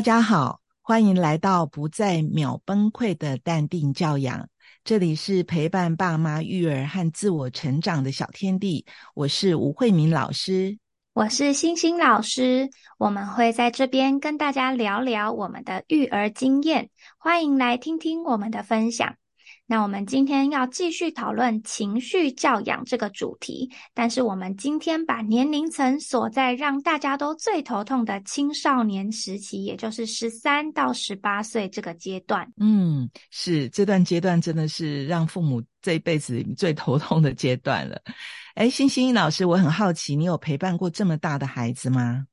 大家好，欢迎来到不再秒崩溃的淡定教养。这里是陪伴爸妈育儿和自我成长的小天地。我是吴慧敏老师，我是星星老师。我们会在这边跟大家聊聊我们的育儿经验，欢迎来听听我们的分享。那我们今天要继续讨论情绪教养这个主题，但是我们今天把年龄层锁在让大家都最头痛的青少年时期，也就是十三到十八岁这个阶段。嗯，是这段阶段真的是让父母这一辈子最头痛的阶段了。哎，星星老师，我很好奇，你有陪伴过这么大的孩子吗？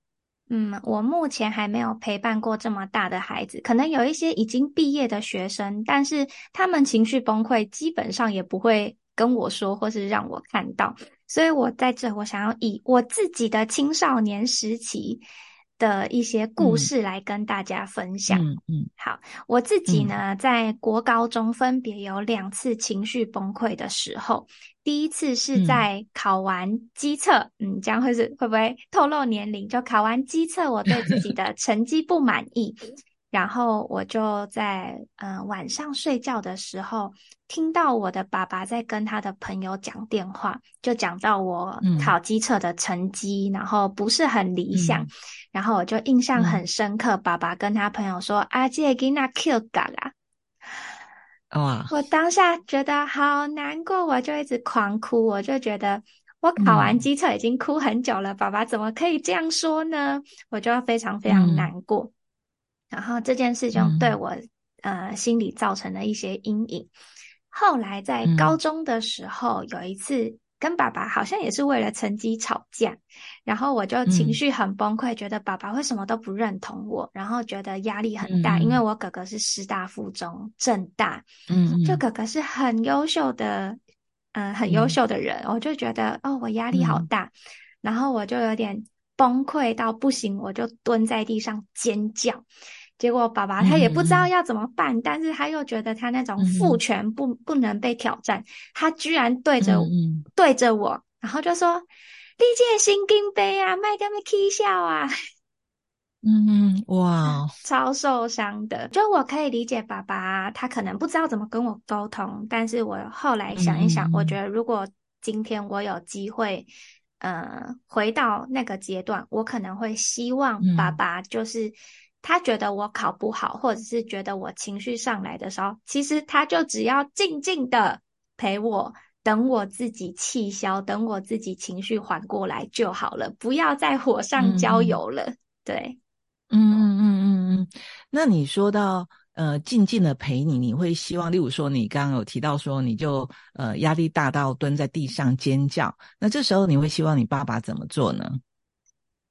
嗯，我目前还没有陪伴过这么大的孩子，可能有一些已经毕业的学生，但是他们情绪崩溃，基本上也不会跟我说，或是让我看到。所以我在这，我想要以我自己的青少年时期。的一些故事来跟大家分享。嗯嗯，好，我自己呢，在国高中分别有两次情绪崩溃的时候。第一次是在考完机测，嗯，这样会是会不会透露年龄？就考完机测，我对自己的成绩不满意。然后我就在嗯晚上睡觉的时候，听到我的爸爸在跟他的朋友讲电话，就讲到我考机测的成绩，然后不是很理想，然后我就印象很深刻。爸爸跟他朋友说：“阿姐给那 Q 嘎啦。”哇！我当下觉得好难过，我就一直狂哭。我就觉得我考完机测已经哭很久了，爸爸怎么可以这样说呢？我就非常非常难过。然后这件事情对我呃心里造成了一些阴影。后来在高中的时候，有一次跟爸爸好像也是为了成绩吵架，然后我就情绪很崩溃，觉得爸爸为什么都不认同我，然后觉得压力很大，因为我哥哥是师大附中正大，嗯，就哥哥是很优秀的，嗯，很优秀的人，我就觉得哦，我压力好大，然后我就有点崩溃到不行，我就蹲在地上尖叫。结果爸爸他也不知道要怎么办，但是他又觉得他那种父权不不能被挑战，他居然对着对着我，然后就说：“理解心经杯啊，麦跟麦 K 笑啊。”嗯，哇，超受伤的。就我可以理解爸爸，他可能不知道怎么跟我沟通，但是我后来想一想，我觉得如果今天我有机会，呃，回到那个阶段，我可能会希望爸爸就是。他觉得我考不好，或者是觉得我情绪上来的时候，其实他就只要静静的陪我，等我自己气消，等我自己情绪缓过来就好了，不要再火上浇油了。对，嗯嗯嗯嗯嗯。那你说到呃，静静的陪你，你会希望，例如说，你刚刚有提到说，你就呃压力大到蹲在地上尖叫，那这时候你会希望你爸爸怎么做呢？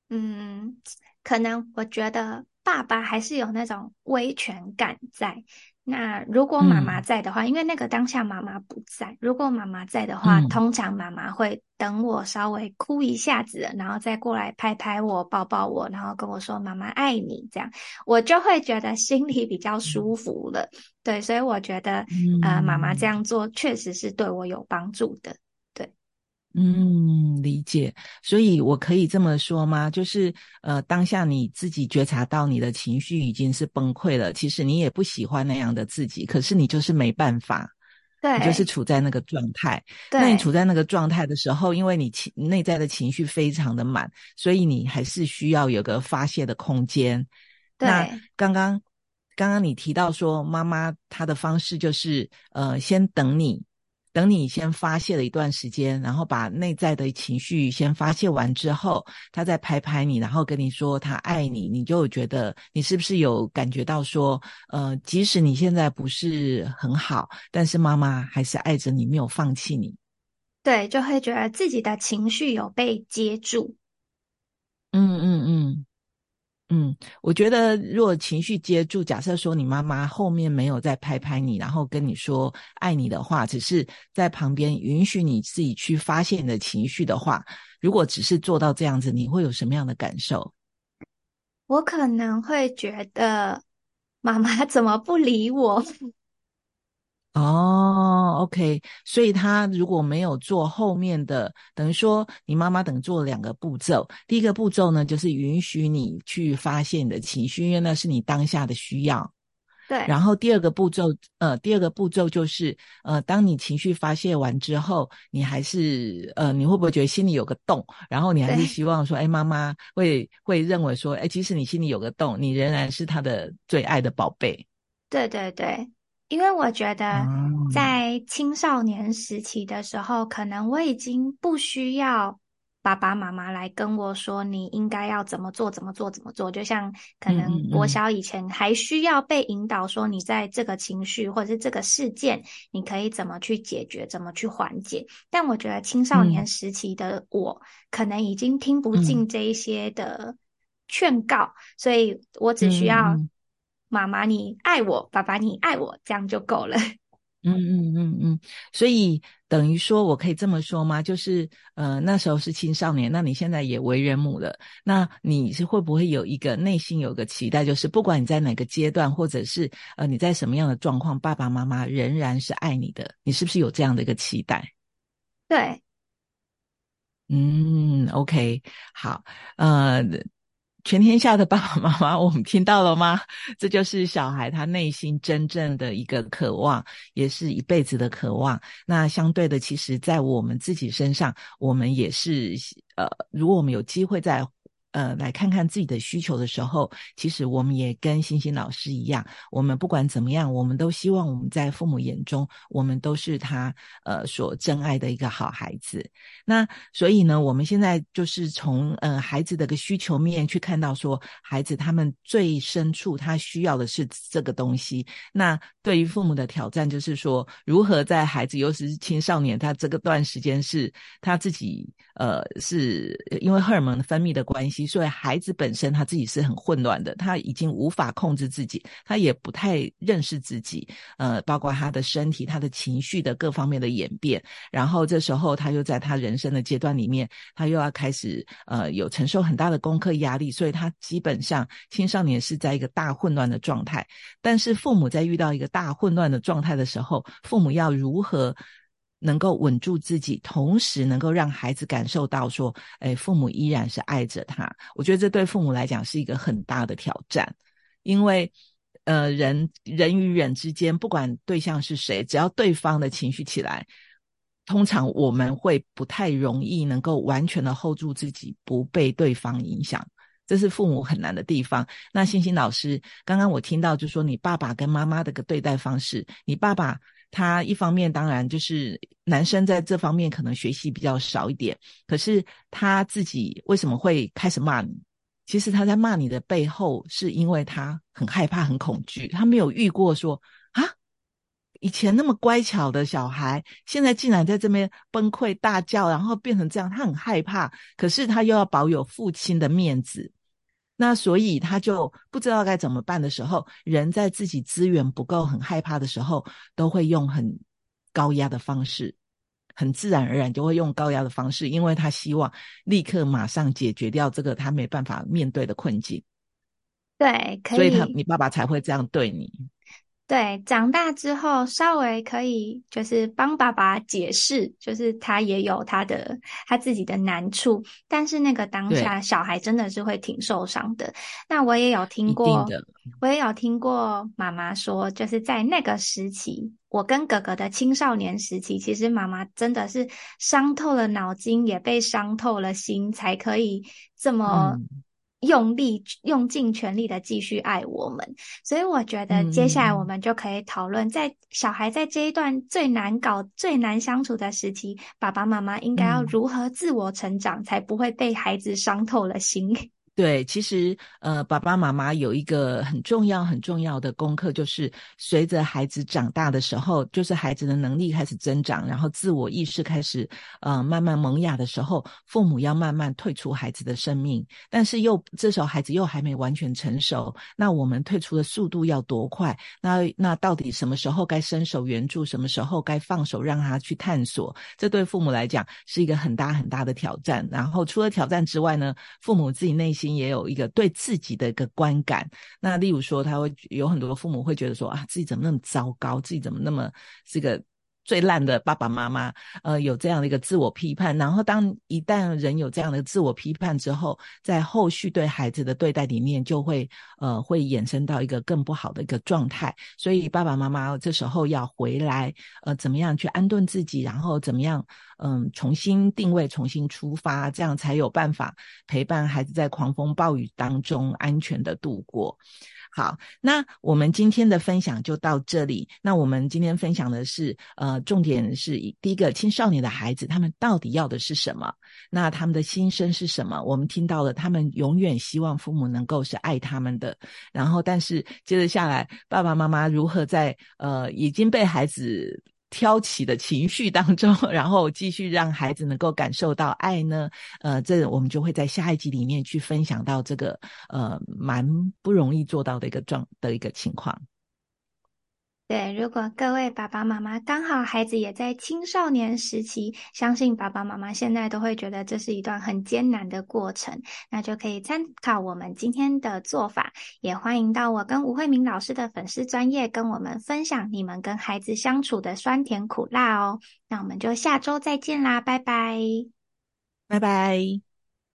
嗯，可能我觉得。爸爸还是有那种威权感在。那如果妈妈在的话，因为那个当下妈妈不在。如果妈妈在的话，通常妈妈会等我稍微哭一下子，然后再过来拍拍我、抱抱我，然后跟我说“妈妈爱你”，这样我就会觉得心里比较舒服了。对，所以我觉得，呃，妈妈这样做确实是对我有帮助的。嗯，理解。所以我可以这么说吗？就是呃，当下你自己觉察到你的情绪已经是崩溃了，其实你也不喜欢那样的自己，可是你就是没办法，对，你就是处在那个状态。那你处在那个状态的时候，因为你情内在的情绪非常的满，所以你还是需要有个发泄的空间。那刚刚刚刚你提到说，妈妈她的方式就是呃，先等你。等你先发泄了一段时间，然后把内在的情绪先发泄完之后，他再拍拍你，然后跟你说他爱你，你就觉得你是不是有感觉到说，呃，即使你现在不是很好，但是妈妈还是爱着你，没有放弃你。对，就会觉得自己的情绪有被接住。嗯嗯嗯。嗯，我觉得如果情绪接住，假设说你妈妈后面没有再拍拍你，然后跟你说爱你的话，只是在旁边允许你自己去发泄你的情绪的话，如果只是做到这样子，你会有什么样的感受？我可能会觉得妈妈怎么不理我？哦，OK，所以他如果没有做后面的，等于说你妈妈等做两个步骤。第一个步骤呢，就是允许你去发泄你的情绪，因为那是你当下的需要。对。然后第二个步骤，呃，第二个步骤就是，呃，当你情绪发泄完之后，你还是，呃，你会不会觉得心里有个洞？然后你还是希望说，哎，妈妈会会认为说，哎，即使你心里有个洞，你仍然是他的最爱的宝贝。对对对。因为我觉得，在青少年时期的时候，可能我已经不需要爸爸妈妈来跟我说你应该要怎么做、怎么做、怎么做。就像可能国小以前还需要被引导说，你在这个情绪或者是这个事件，你可以怎么去解决、怎么去缓解。但我觉得青少年时期的我，可能已经听不进这一些的劝告，所以我只需要。妈妈，你爱我；爸爸，你爱我，这样就够了。嗯嗯嗯嗯，所以等于说，我可以这么说吗？就是呃，那时候是青少年，那你现在也为人母了，那你是会不会有一个内心有个期待，就是不管你在哪个阶段，或者是呃你在什么样的状况，爸爸妈妈仍然是爱你的，你是不是有这样的一个期待？对，嗯，OK，好，呃。全天下的爸爸妈妈，我们听到了吗？这就是小孩他内心真正的一个渴望，也是一辈子的渴望。那相对的，其实，在我们自己身上，我们也是呃，如果我们有机会在。呃，来看看自己的需求的时候，其实我们也跟星星老师一样，我们不管怎么样，我们都希望我们在父母眼中，我们都是他呃所珍爱的一个好孩子。那所以呢，我们现在就是从呃孩子的个需求面去看到，说孩子他们最深处他需要的是这个东西。那对于父母的挑战就是说，如何在孩子，尤其是青少年，他这个段时间是他自己呃是因为荷尔蒙分泌的关系。所以孩子本身他自己是很混乱的，他已经无法控制自己，他也不太认识自己，呃，包括他的身体、他的情绪的各方面的演变。然后这时候他又在他人生的阶段里面，他又要开始呃有承受很大的功课压力，所以他基本上青少年是在一个大混乱的状态。但是父母在遇到一个大混乱的状态的时候，父母要如何？能够稳住自己，同时能够让孩子感受到说，哎，父母依然是爱着他。我觉得这对父母来讲是一个很大的挑战，因为，呃，人人与人之间，不管对象是谁，只要对方的情绪起来，通常我们会不太容易能够完全的 hold 住自己，不被对方影响。这是父母很难的地方。那欣欣老师，刚刚我听到就说你爸爸跟妈妈的个对待方式，你爸爸。他一方面当然就是男生在这方面可能学习比较少一点，可是他自己为什么会开始骂你？其实他在骂你的背后，是因为他很害怕、很恐惧。他没有遇过说啊，以前那么乖巧的小孩，现在竟然在这边崩溃大叫，然后变成这样，他很害怕。可是他又要保有父亲的面子。那所以他就不知道该怎么办的时候，人在自己资源不够、很害怕的时候，都会用很高压的方式，很自然而然就会用高压的方式，因为他希望立刻马上解决掉这个他没办法面对的困境。对，所以他你爸爸才会这样对你。对，长大之后稍微可以就是帮爸爸解释，就是他也有他的他自己的难处，但是那个当下小孩真的是会挺受伤的。那我也有听过，我也有听过妈妈说，就是在那个时期，我跟哥哥的青少年时期，其实妈妈真的是伤透了脑筋，也被伤透了心，才可以这么。用力用尽全力的继续爱我们，所以我觉得接下来我们就可以讨论，在小孩在这一段最难搞、最难相处的时期，爸爸妈妈应该要如何自我成长，才不会被孩子伤透了心。对，其实呃，爸爸妈妈有一个很重要、很重要的功课，就是随着孩子长大的时候，就是孩子的能力开始增长，然后自我意识开始呃慢慢萌芽的时候，父母要慢慢退出孩子的生命。但是又这时候孩子又还没完全成熟，那我们退出的速度要多快？那那到底什么时候该伸手援助，什么时候该放手让他去探索？这对父母来讲是一个很大很大的挑战。然后除了挑战之外呢，父母自己内心。也有一个对自己的一个观感。那例如说，他会有很多父母会觉得说啊，自己怎么那么糟糕，自己怎么那么这个。最烂的爸爸妈妈，呃，有这样的一个自我批判，然后当一旦人有这样的自我批判之后，在后续对孩子的对待里面，就会呃会衍生到一个更不好的一个状态。所以爸爸妈妈这时候要回来，呃，怎么样去安顿自己，然后怎么样，嗯，重新定位，重新出发，这样才有办法陪伴孩子在狂风暴雨当中安全的度过。好，那我们今天的分享就到这里。那我们今天分享的是，呃重点是第一个青少年的孩子，他们到底要的是什么？那他们的心声是什么？我们听到了，他们永远希望父母能够是爱他们的。然后，但是接着下来，爸爸妈妈如何在呃已经被孩子。挑起的情绪当中，然后继续让孩子能够感受到爱呢？呃，这我们就会在下一集里面去分享到这个呃蛮不容易做到的一个状的一个情况。对，如果各位爸爸妈妈刚好孩子也在青少年时期，相信爸爸妈妈现在都会觉得这是一段很艰难的过程，那就可以参考我们今天的做法。也欢迎到我跟吴慧明老师的粉丝专业跟我们分享你们跟孩子相处的酸甜苦辣哦。那我们就下周再见啦，拜拜，拜拜。